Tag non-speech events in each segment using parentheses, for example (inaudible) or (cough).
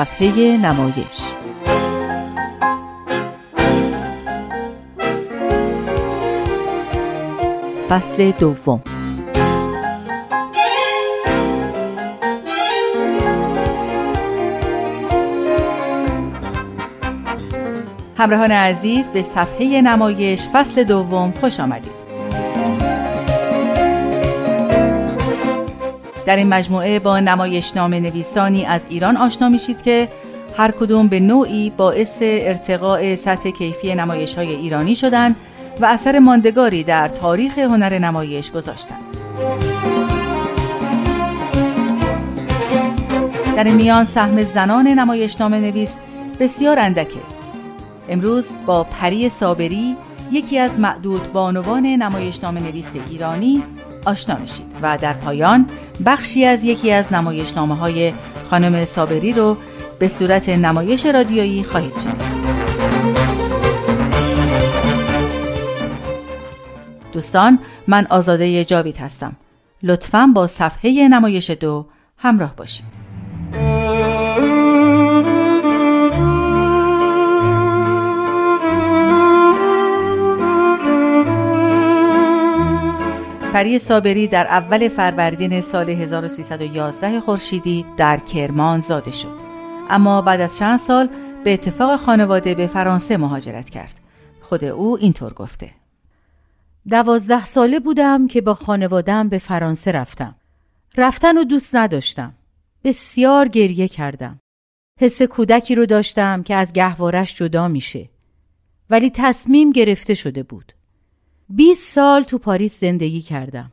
صفحه نمایش. فصل دوم. همراهان عزیز به صفحه نمایش فصل دوم خوش آمدید. در این مجموعه با نمایش نام نویسانی از ایران آشنا میشید که هر کدوم به نوعی باعث ارتقاء سطح کیفی نمایش های ایرانی شدند و اثر ماندگاری در تاریخ هنر نمایش گذاشتند. در این میان سهم زنان نمایش نام نویس بسیار اندکه امروز با پری صابری یکی از معدود بانوان نام نویس ایرانی آشنا میشید و در پایان بخشی از یکی از نامه های خانم صابری رو به صورت نمایش رادیویی خواهید شنید. دوستان من آزاده جاوید هستم. لطفا با صفحه نمایش دو همراه باشید. پری صابری در اول فروردین سال 1311 خورشیدی در کرمان زاده شد. اما بعد از چند سال به اتفاق خانواده به فرانسه مهاجرت کرد. خود او اینطور گفته. دوازده ساله بودم که با خانوادم به فرانسه رفتم. رفتن و دوست نداشتم. بسیار گریه کردم. حس کودکی رو داشتم که از گهوارش جدا میشه. ولی تصمیم گرفته شده بود. 20 سال تو پاریس زندگی کردم.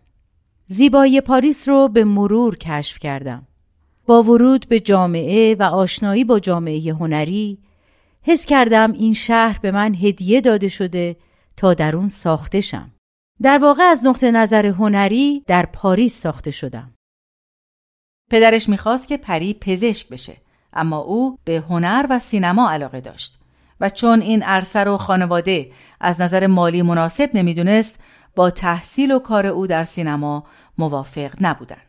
زیبایی پاریس رو به مرور کشف کردم. با ورود به جامعه و آشنایی با جامعه هنری حس کردم این شهر به من هدیه داده شده تا در اون ساخته شم. در واقع از نقطه نظر هنری در پاریس ساخته شدم. پدرش می‌خواست که پری پزشک بشه اما او به هنر و سینما علاقه داشت. و چون این عرصه و خانواده از نظر مالی مناسب نمی‌دونست با تحصیل و کار او در سینما موافق نبودن.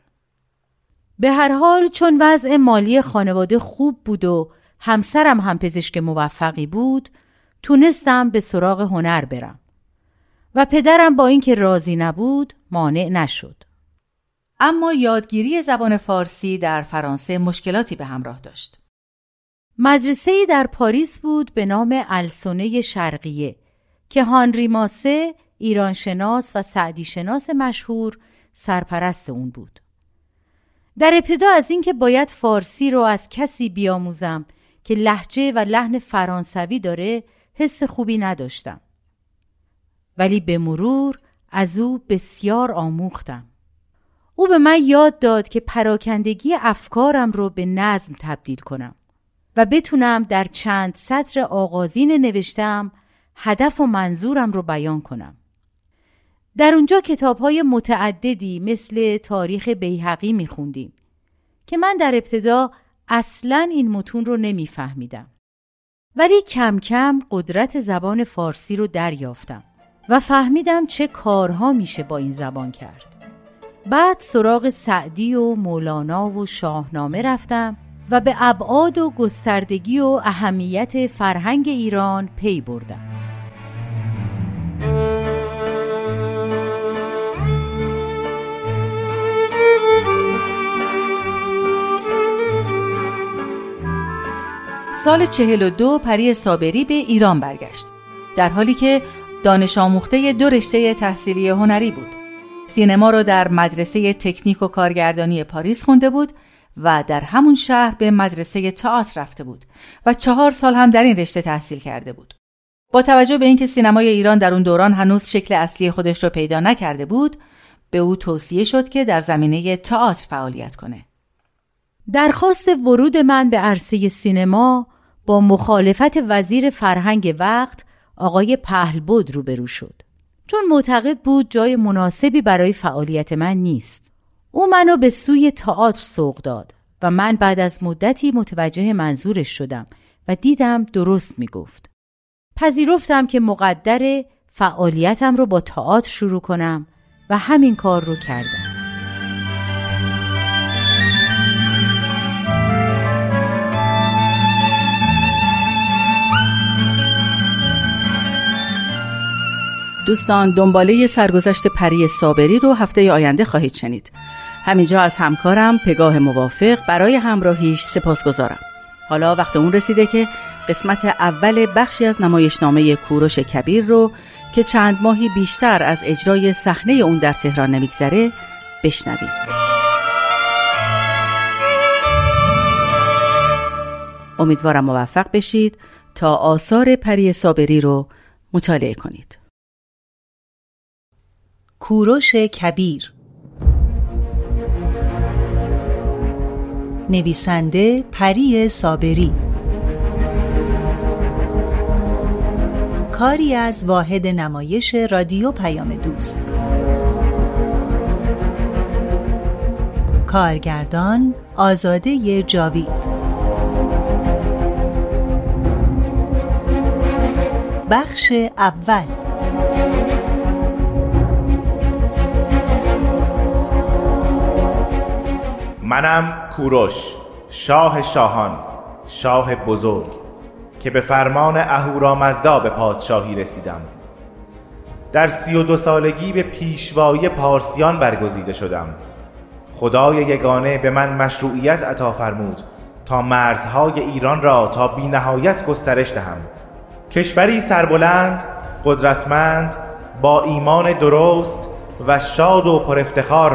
به هر حال چون وضع مالی خانواده خوب بود و همسرم هم پزشک موفقی بود تونستم به سراغ هنر برم و پدرم با اینکه راضی نبود مانع نشد. اما یادگیری زبان فارسی در فرانسه مشکلاتی به همراه داشت. مدرسه در پاریس بود به نام السونه شرقیه که هانری ماسه ایرانشناس و سعدی شناس مشهور سرپرست اون بود. در ابتدا از اینکه باید فارسی رو از کسی بیاموزم که لحجه و لحن فرانسوی داره حس خوبی نداشتم. ولی به مرور از او بسیار آموختم. او به من یاد داد که پراکندگی افکارم رو به نظم تبدیل کنم. و بتونم در چند سطر آغازین نوشتم هدف و منظورم رو بیان کنم. در اونجا کتاب های متعددی مثل تاریخ بیهقی میخوندیم که من در ابتدا اصلا این متون رو نمیفهمیدم. ولی کم کم قدرت زبان فارسی رو دریافتم و فهمیدم چه کارها میشه با این زبان کرد. بعد سراغ سعدی و مولانا و شاهنامه رفتم و به ابعاد و گستردگی و اهمیت فرهنگ ایران پی بردم سال چهل و دو پری صابری به ایران برگشت در حالی که دانش آموخته دو رشته تحصیلی هنری بود. سینما را در مدرسه تکنیک و کارگردانی پاریس خونده بود و در همون شهر به مدرسه تئاتر رفته بود و چهار سال هم در این رشته تحصیل کرده بود. با توجه به اینکه سینمای ایران در اون دوران هنوز شکل اصلی خودش رو پیدا نکرده بود، به او توصیه شد که در زمینه تئاتر فعالیت کنه. درخواست ورود من به عرصه سینما با مخالفت وزیر فرهنگ وقت آقای پهلبود روبرو شد. چون معتقد بود جای مناسبی برای فعالیت من نیست. او منو به سوی تئاتر سوق داد و من بعد از مدتی متوجه منظورش شدم و دیدم درست می‌گفت. پذیرفتم که مقدر فعالیتم رو با تئاتر شروع کنم و همین کار رو کردم. دوستان دنباله سرگذشت پری صابری رو هفته آینده خواهید شنید. همینجا از همکارم پگاه موافق برای همراهیش سپاس گذارم حالا وقت اون رسیده که قسمت اول بخشی از نمایشنامه کوروش کبیر رو که چند ماهی بیشتر از اجرای صحنه اون در تهران نمیگذره بشنویم. امیدوارم موفق بشید تا آثار پری صابری رو مطالعه کنید. کوروش کبیر. نویسنده پری صابری. کاری از واحد نمایش رادیو پیام دوست. کارگردان آزاده جاوید. بخش اول. منم کوروش شاه شاهان شاه بزرگ که به فرمان اهورامزدا به پادشاهی رسیدم. در سی و دو سالگی به پیشوایی پارسیان برگزیده شدم. خدای یگانه به من مشروعیت عطا فرمود تا مرزهای ایران را تا بی نهایت گسترش دهم. کشوری سربلند قدرتمند با ایمان درست و شاد و پر افتخار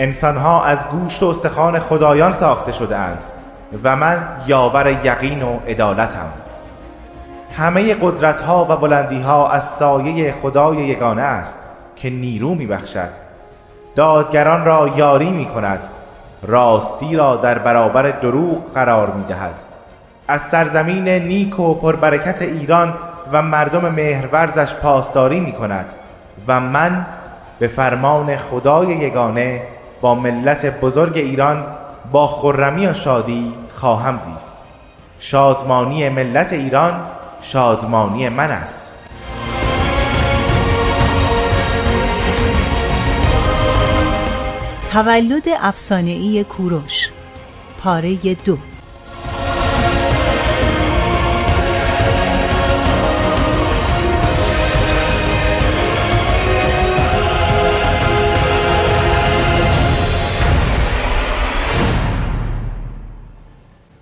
بسازم انسانها از گوشت و استخوان خدایان ساخته شده اند و من یاور یقین و عدالتم. همه قدرت ها و بلندی ها از سایه خدای یگانه است که نیرو می بخشد دادگران را یاری می کند راستی را در برابر دروغ قرار می دهد از سرزمین نیک و پربرکت ایران و مردم مهرورزش پاسداری می کند و من به فرمان خدای یگانه با ملت بزرگ ایران با خرمی و شادی خواهم زیست. شادمانی ملت ایران شادمانی من است. تولد افسانه‌ای کوروش پاره دو.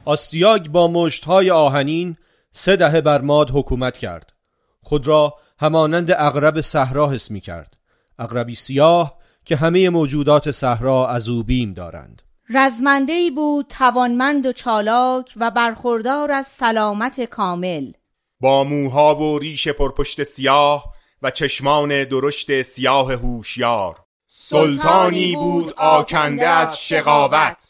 آستیاگ با مشتهای آهنین سه دهه بر ماد حکومت کرد. خود را همانند اغرب صحرا حس می کرد اغربی سیاه که همه موجودات صحرا از او بیم دارند. رزمنده ای بود توانمند و چالاک و برخوردار از سلامت کامل. با موها و ریش پرپشت سیاه و چشمان درشت سیاه هوشیار. سلطانی بود آکنده از شقاوت.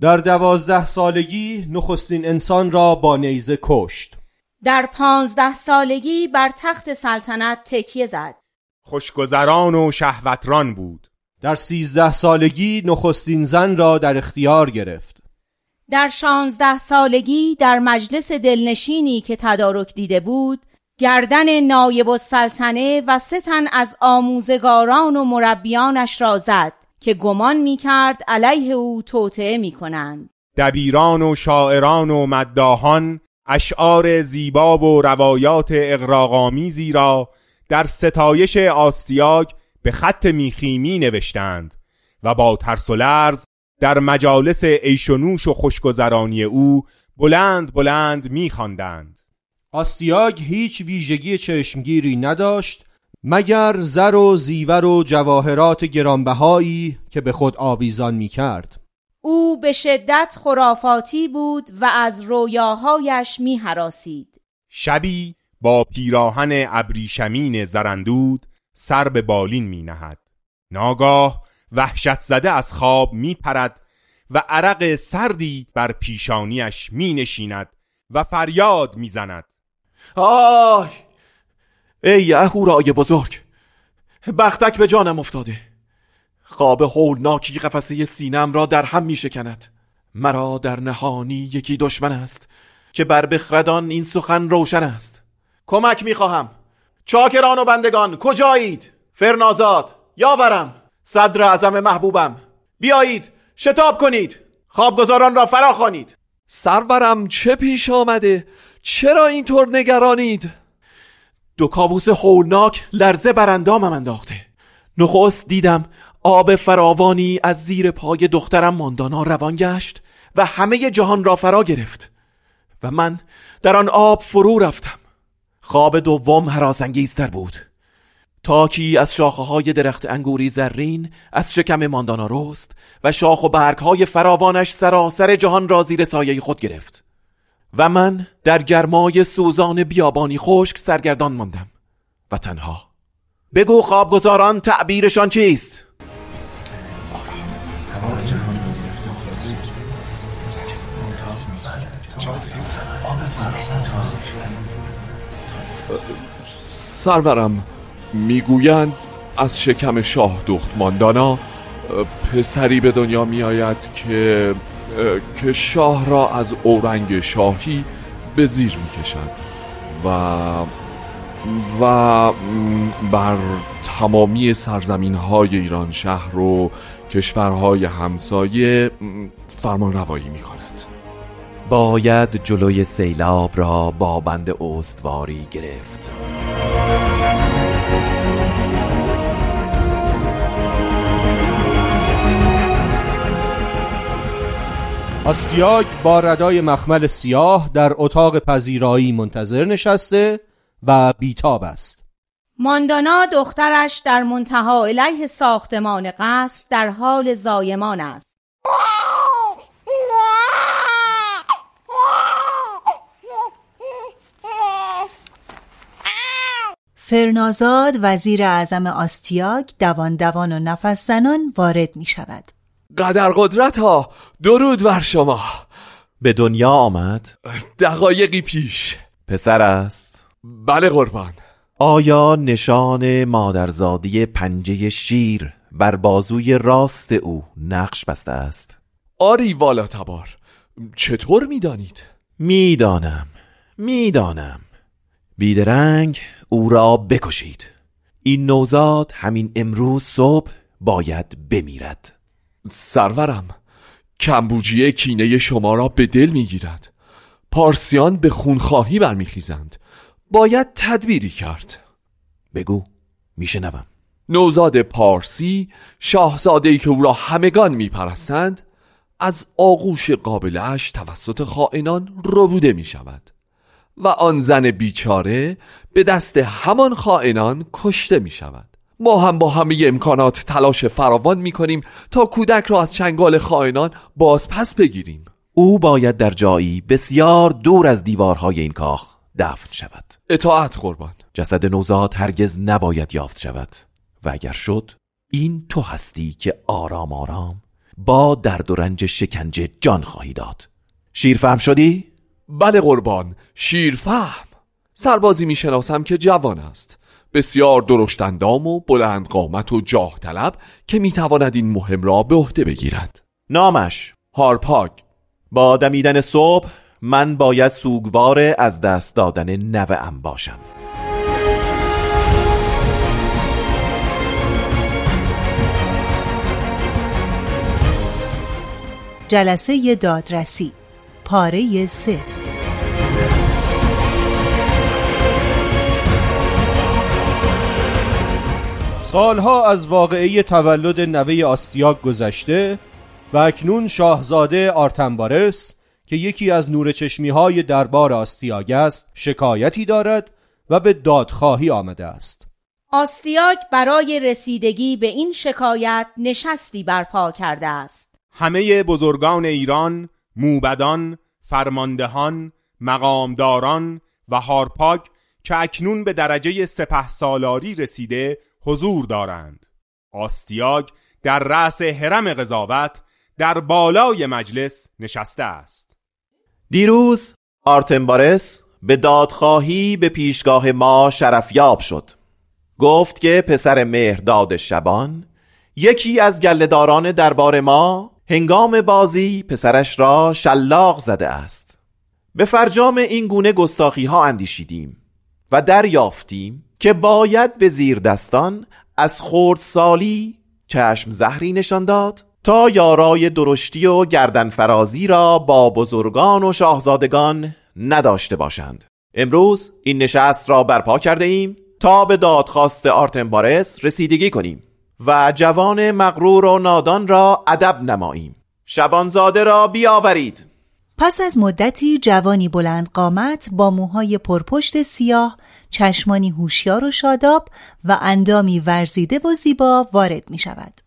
در دوازده سالگی نخستین انسان را با نیزه کشت. در پانزده سالگی بر تخت سلطنت تکیه زد. خوشگذران و شهوتران بود. در سیزده سالگی نخستین زن را در اختیار گرفت. در شانزده سالگی در مجلس دلنشینی که تدارک دیده بود گردن نایب السلطنه و ستن از آموزگاران و مربیانش را زد. که گمان می کرد علیه او توطعه می کنند دبیران و شاعران و مداهان اشعار زیبا و روایات اغراقامیزی را در ستایش آستیاگ به خط میخیمی نوشتند و با ترس و لرز در مجالس ایشونوش و خوشگذرانی او بلند بلند میخواندند. آستیاگ هیچ ویژگی چشمگیری نداشت مگر زر و زیور و جواهرات گرانبهایی که به خود آویزان می کرد او به شدت خرافاتی بود و از رویاهایش می حراسید. شبی با پیراهن ابریشمین زرندود سر به بالین می نهد. ناگاه وحشت زده از خواب می پرد و عرق سردی بر پیشانیش می نشیند و فریاد می زند آه ای اهورای بزرگ. بختک به جانم افتاده. خواب هولناکی قفسه سینم را در هم می شکند. مرا در نهانی یکی دشمن است که بر بخردان این سخن روشن است. کمک می خواهم. چاکران و بندگان کجایید؟ فرنازاد یاورم. صدر اعظم محبوبم. بیایید شتاب کنید. خوابگزاران را فرا سرورم چه پیش آمده؟ چرا اینطور نگرانید؟ دو کابوس هولناک لرزه بر اندامم انداخته. نخست دیدم آب فراوانی از زیر پای دخترم ماندانا روان گشت و همه جهان را فرا گرفت و من در آن آب فرو رفتم. خواب دوم هراسانگیزتر بود. تاکی از شاخه های درخت انگوری زرین از شکم ماندانا رست و شاخ و برگ های فراوانش سراسر جهان را زیر سایه خود گرفت. و من در گرمای سوزان بیابانی خشک سرگردان ماندم و تنها بگو خوابگزاران تعبیرشان چیست؟ سرورم می‌گویند از شکم شاه دخت ماندانا پسری به دنیا میآید که که شاه را از اورنگ شاهی به زیر می‌کشد و و بر تمامی سرزمین های ایران شهر و کشورهای همسایه فرمان روایی می کند باید جلوی سیلاب را با بند استواری گرفت. آستیاگ با ردای مخمل سیاه در اتاق پذیرایی منتظر نشسته و بیتاب است. ماندانا دخترش در منتها علیه ساختمان قصر در حال زایمان است. فرنازاد وزیر اعظم آستیاگ دوان دوان و نفس زنان وارد می شود قدر قدرت ها درود بر شما. به دنیا آمد؟ دقایقی پیش. پسر است؟ بله قربان. آیا نشان مادرزادی پنجه شیر بر بازوی راست او نقش بسته است؟ آری والا تبار. چطور می‌دانید؟ می‌دانم. می‌دانم. بیدرنگ او را بکشید. این نوزاد همین امروز صبح باید بمیرد. سرورم کمبوجیه کینه شما را به دل می‌گیرد پارسیان به خونخواهی برمیخیزند. باید تدبیری کرد. بگو میشنوم. نوزاد پارسی شاهزاده ای که او را همگان میپرستند از آغوش قابلش توسط خائنان ربوده می شود و آن زن بیچاره به دست همان خائنان کشته می شود ما هم با همه امکانات تلاش فراوان می کنیم تا کودک را از چنگال خائنان باز پس بگیریم. او باید در جایی بسیار دور از دیوارهای این کاخ دفن شود. اطاعت قربان. جسد نوزاد هرگز نباید یافت شود. و اگر شد این تو هستی که آرام آرام با درد و رنج شکنجه جان خواهی داد. شیر فهم شدی؟ بله قربان شیر فهم سربازی می‌شناسم که جوان است. بسیار درشتندام و بلند قامت و جاه طلب که می‌تواند این مهم را به عهده بگیرد. نامش. هارپاک. با دمیدن صبح من باید سوگوار از دست دادن نوه‌ام باشم. جلسه دادرسی. پاره سه. سالها از واقعه تولد نوه آستیاگ گذشته و اکنون شاهزاده آرتنبارس که یکی از نور چشمی های دربار آستیاگ است شکایتی دارد و به دادخواهی آمده است. آستیاگ برای رسیدگی به این شکایت نشستی برپا کرده است. همه بزرگان ایران موبدان فرماندهان مقامداران و هارپاک که اکنون به درجه سپه سالاری رسیده حضور دارند. آستیاگ در رأس حرم قضاوت در بالای مجلس نشسته است. دیروز آرتنبارس به دادخواهی به پیشگاه ما شرفیاب شد. گفت که پسر مهرداد شبان یکی از گلهداران دربار ما هنگام بازی پسرش را شلاق زده است. به فرجام این گونه گستاخی ها اندیشیدیم. و دریافتیم که باید به زیر دستان از خورد سالی چشم زهری نشان داد تا یارای درشتی و گردن فرازی را با بزرگان و شاهزادگان نداشته باشند. امروز این نشست را برپا کرده ایم تا به دادخواست آرتمبارس رسیدگی کنیم و جوان مغرور و نادان را ادب نماییم. شبانزاده را بیاورید. پس از مدتی جوانی بلند قامت با موهای پرپشت سیاه، چشمانی هوشیار و شاداب و اندامی ورزیده و زیبا وارد می شود.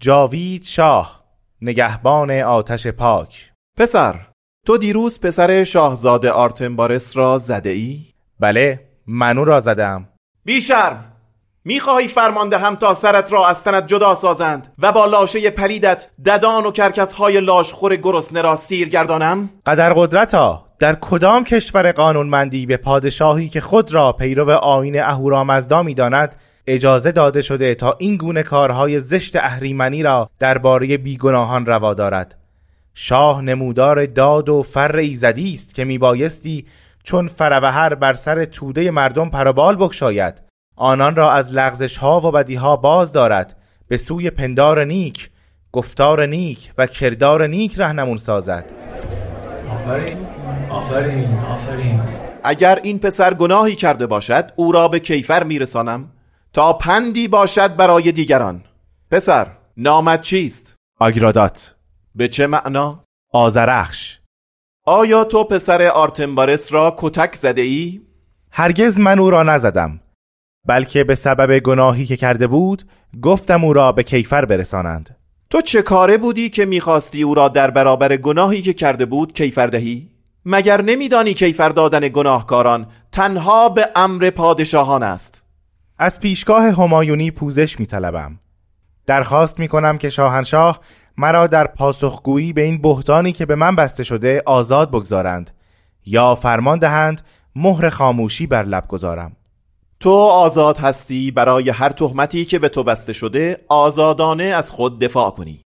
جاوید شاه نگهبان آتش پاک پسر تو دیروز پسر شاهزاده آرتمبارس را زده ای؟ بله منو را زدم بیشرم می‌خواهی فرمانده هم تا سرت را از تنت جدا سازند و با لاشه پلیدت ددان و کرکس های لاشخور گرسنه را سیر گردانم؟ قدر قدرتا در کدام کشور قانونمندی به پادشاهی که خود را پیرو آین اهورامزدا می‌داند اجازه داده شده تا این گونه کارهای زشت اهریمنی را درباره بیگناهان روا دارد شاه نمودار داد و فر ایزدی است که میبایستی چون فروهر بر سر توده مردم پربال بکشاید آنان را از لغزش ها و بدی ها باز دارد. به سوی پندار نیک گفتار نیک و کردار نیک رهنمون سازد. آفرین آفرین آفرین. اگر این پسر گناهی کرده باشد او را به کیفر میرسانم تا پندی باشد برای دیگران. پسر نامت چیست؟ آگرادات. به چه معنا؟ آزرخش آیا تو پسر آرتمبارس را کتک زده ای؟ هرگز من او را نزدم. بلکه به سبب گناهی که کرده بود گفتم او را به کیفر برسانند. تو چه کاره بودی که می‌خواستی او را در برابر گناهی که کرده بود کیفر دهی؟ مگر نمیدانی کیفر دادن گناهکاران تنها به امر پادشاهان است؟ از پیشگاه همایونی پوزش میطلبم. درخواست می‌کنم که شاهنشاه مرا در پاسخگویی به این بهتانی که به من بسته شده آزاد بگذارند یا فرمان دهند مهر خاموشی بر لب گذارم. تو آزاد هستی برای هر تهمتی که به تو بسته شده آزادانه از خود دفاع کنی.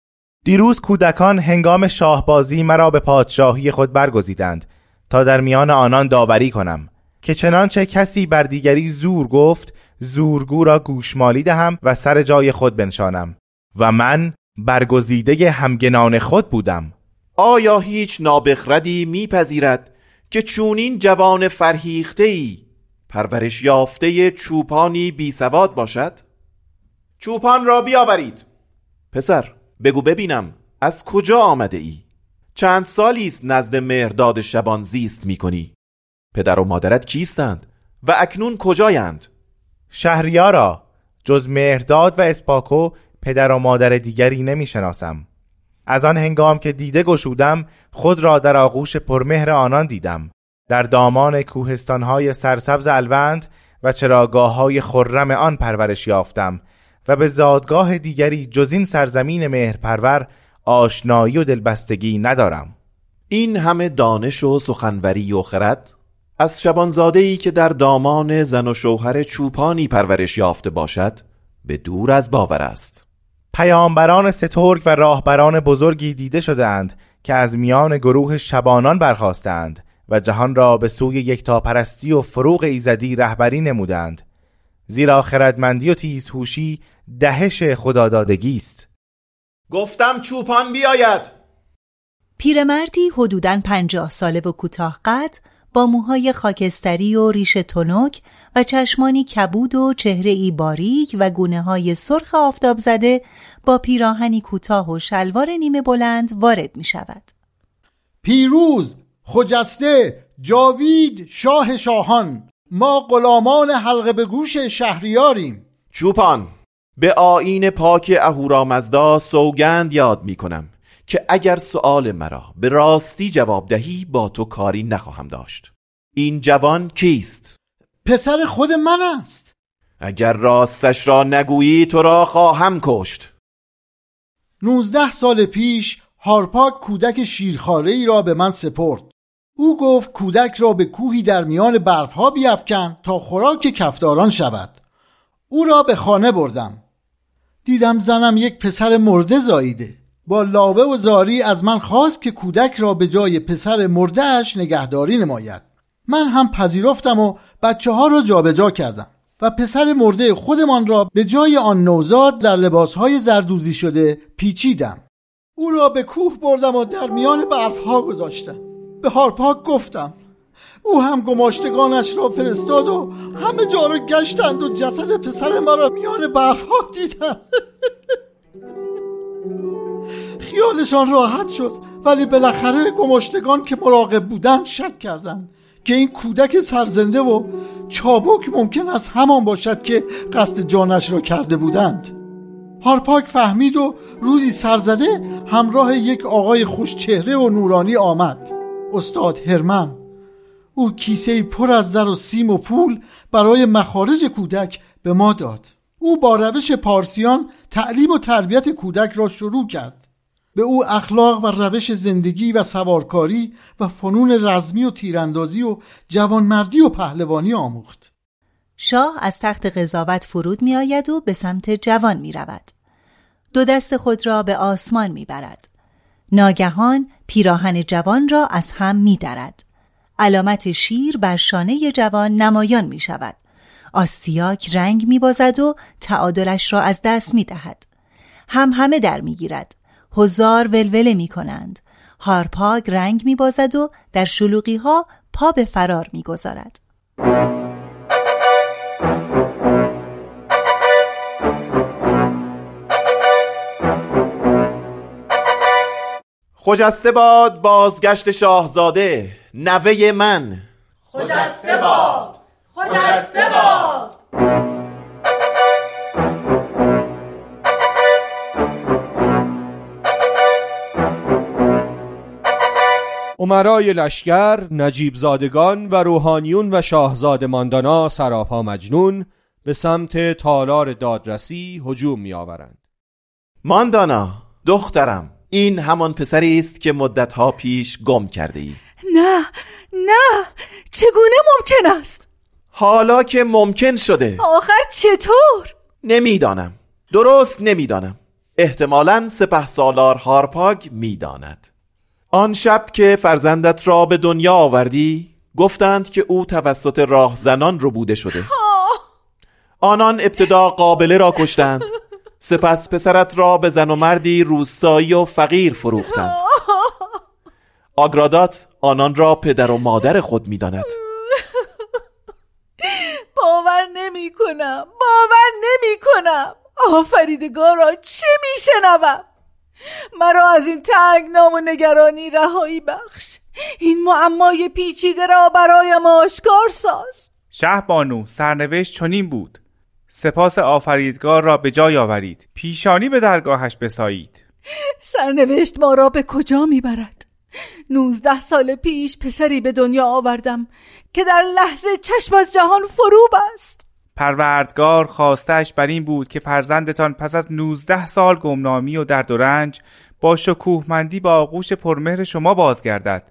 دیروز کودکان هنگام شاهبازی مرا به پادشاهی خود برگزیدند تا در میان آنان داوری کنم که چنانچه کسی بر دیگری زور گفت زورگو را گوشمالی دهم و سر جای خود بنشانم و من برگزیده همگنان خود بودم. آیا هیچ نابخردی میپذیرد که چونین جوان فرهیخته ای پرورش یافته چوپانی بی سواد باشد؟ چوپان را بیاورید پسر بگو ببینم از کجا آمده ای؟ چند سالی است نزد مهرداد شبان زیست می کنی؟ پدر و مادرت کیستند؟ و اکنون کجایند؟ شهریارا جز مهرداد و اسپاکو پدر و مادر دیگری نمی شناسم از آن هنگام که دیده گشودم خود را در آغوش پرمهر آنان دیدم در دامان کوهستانهای سرسبز الوند و چراگاه های خرم آن پرورش یافتم و به زادگاه دیگری جز این سرزمین مهرپرور آشنایی و دلبستگی ندارم. این همه دانش و سخنوری و خرد از شبانزاده ای که در دامان زن و شوهر چوپانی پرورش یافته باشد به دور از باور است. پیامبران سترگ و راهبران بزرگی دیده شدهاند که از میان گروه شبانان برخواستند و جهان را به سوی یکتاپرستی و فروغ ایزدی رهبری نمودند. زیرا خردمندی و تیزهوشی دهش خدادادگی است. گفتم چوپان بیاید. پیرمردی حدوداً پنجاه ساله و کوتاه قد با موهای خاکستری و ریش تنک و چشمانی کبود و چهره ای باریک و گونه های سرخ آفتاب زده با پیراهنی کوتاه و شلوار نیمه بلند وارد می شود. پیروز خجسته جاوید شاه شاهان ما غلامان حلقه به گوش شهریاریم. چوپان به آین پاک اهورامزدا سوگند یاد می کنم که اگر سؤال مرا به راستی جواب دهی با تو کاری نخواهم داشت. این جوان کیست؟ پسر خود من است. اگر راستش را نگویی تو را خواهم کشت. نوزده سال پیش هارپاک کودک شیرخاره ای را به من سپرد. او گفت کودک را به کوهی در میان برفها بیافکن تا خوراک کفداران شود. او را به خانه بردم. دیدم زنم یک پسر مرده زاییده. با لابه و زاری از من خواست که کودک را به جای پسر مردهش نگهداری نماید. من هم پذیرفتم و بچه ها را جابجا کردم و پسر مرده خودمان را به جای آن نوزاد در لباسهای زردوزی شده پیچیدم. او را به کوه بردم و در میان برفها گذاشتم. به هارپاک گفتم. او هم گماشتگانش را فرستاد و همه جا را گشتند و جسد پسر مرا میان برف ها دیدند. (laughs) خیالشان راحت شد ولی بالاخره گماشتگان که مراقب بودند شک کردند که این کودک سرزنده و چابک ممکن است همان باشد که قصد جانش را کرده بودند. هارپاک فهمید و روزی سرزده همراه یک آقای خوشچهره و نورانی آمد. استاد هرمن او کیسه پر از زر و سیم و پول برای مخارج کودک به ما داد او با روش پارسیان تعلیم و تربیت کودک را شروع کرد به او اخلاق و روش زندگی و سوارکاری و فنون رزمی و تیراندازی و جوانمردی و پهلوانی آموخت شاه از تخت قضاوت فرود می آید و به سمت جوان می رود. دو دست خود را به آسمان می برد. ناگهان پیراهن جوان را از هم می درد. علامت شیر بر شانه جوان نمایان می شود. آستیاک رنگ می بازد و تعادلش را از دست می دهد. هم همه در می گیرد. هزار ولوله می کنند. هارپاگ رنگ می بازد و در شلوغی ها پا به فرار می گذارد. خجسته باد بازگشت شاهزاده نوه من. خجسته باد خجسته باد. عمرای لشکر، نجیب زادگان و روحانیون و شاهزاده ماندانا سراپا مجنون به سمت تالار دادرسی هجوم می آورند. ماندانا دخترم. این همان پسری است که مدتها پیش گم کرده ای نه نه چگونه ممکن است؟ حالا که ممکن شده. آخر چطور؟ نمی‌دانم. درست نمی‌دانم. احتمالا سپه سالار هارپاگ می‌داند. آن شب که فرزندت را به دنیا آوردی گفتند که او توسط راهزنان رو بوده شده آنان ابتدا قابله را کشتند. (laughs) سپس پسرت را به زن و مردی روستایی و فقیر فروختند. (laughs) آگرادات آنان را پدر و مادر خود می‌داند. (laughs) باور نمی کنم باور نمی کنم آفریدگارا چه میشنوم؟ مرا از این تنگنام و نگرانی رهایی بخش. این معمای پیچیده را برایم آشکار ساز. شه بانو سرنوشت چنین بود. سپاس آفریدگار را به جای آورید. پیشانی به درگاهش بسایید. سرنوشت ما را به کجا می‌برد؟ نوزده سال پیش پسری به دنیا آوردم که در لحظه چشم از جهان فروب است. پروردگار خواستش بر این بود که فرزندتان پس از نوزده سال گمنامی و درد و رنج با شکوهمندی با آغوش پرمهر شما بازگردد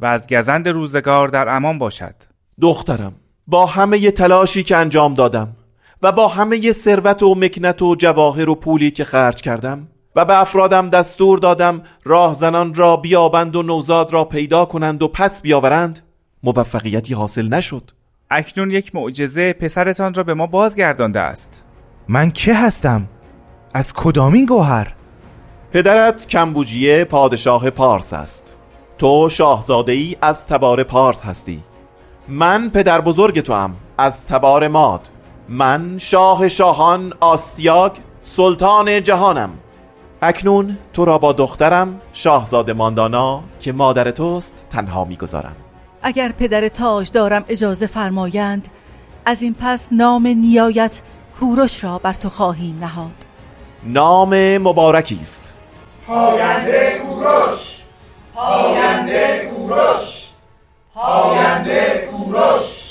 و از گزند روزگار در امان باشد. دخترم با همه تلاشی که انجام دادم و با همه ثروت و مکنت و جواهر و پولی که خرج کردم و به افرادم دستور دادم راهزنان را بیابند و نوزاد را پیدا کنند و پس بیاورند موفقیتی حاصل نشد. اکنون یک معجزه پسرتان را به ما بازگردانده است. من که هستم؟ از کدامین گوهر؟ پدرت کمبوجیه پادشاه پارس است. تو شاهزاده ای از تبار پارس هستی. من پدر بزرگ تو هم از تبار ماد. من شاه شاهان آستیاگ سلطان جهانم. اکنون تو را با دخترم شاهزاده ماندانا که مادر توست تنها می‌گذارم. اگر پدر تاج دارم اجازه فرمایند از این پس نام نیایت کوروش را بر تو خواهیم نهاد. نام مبارکی است. پاینده کوروش پاینده کوروش پاینده کوروش.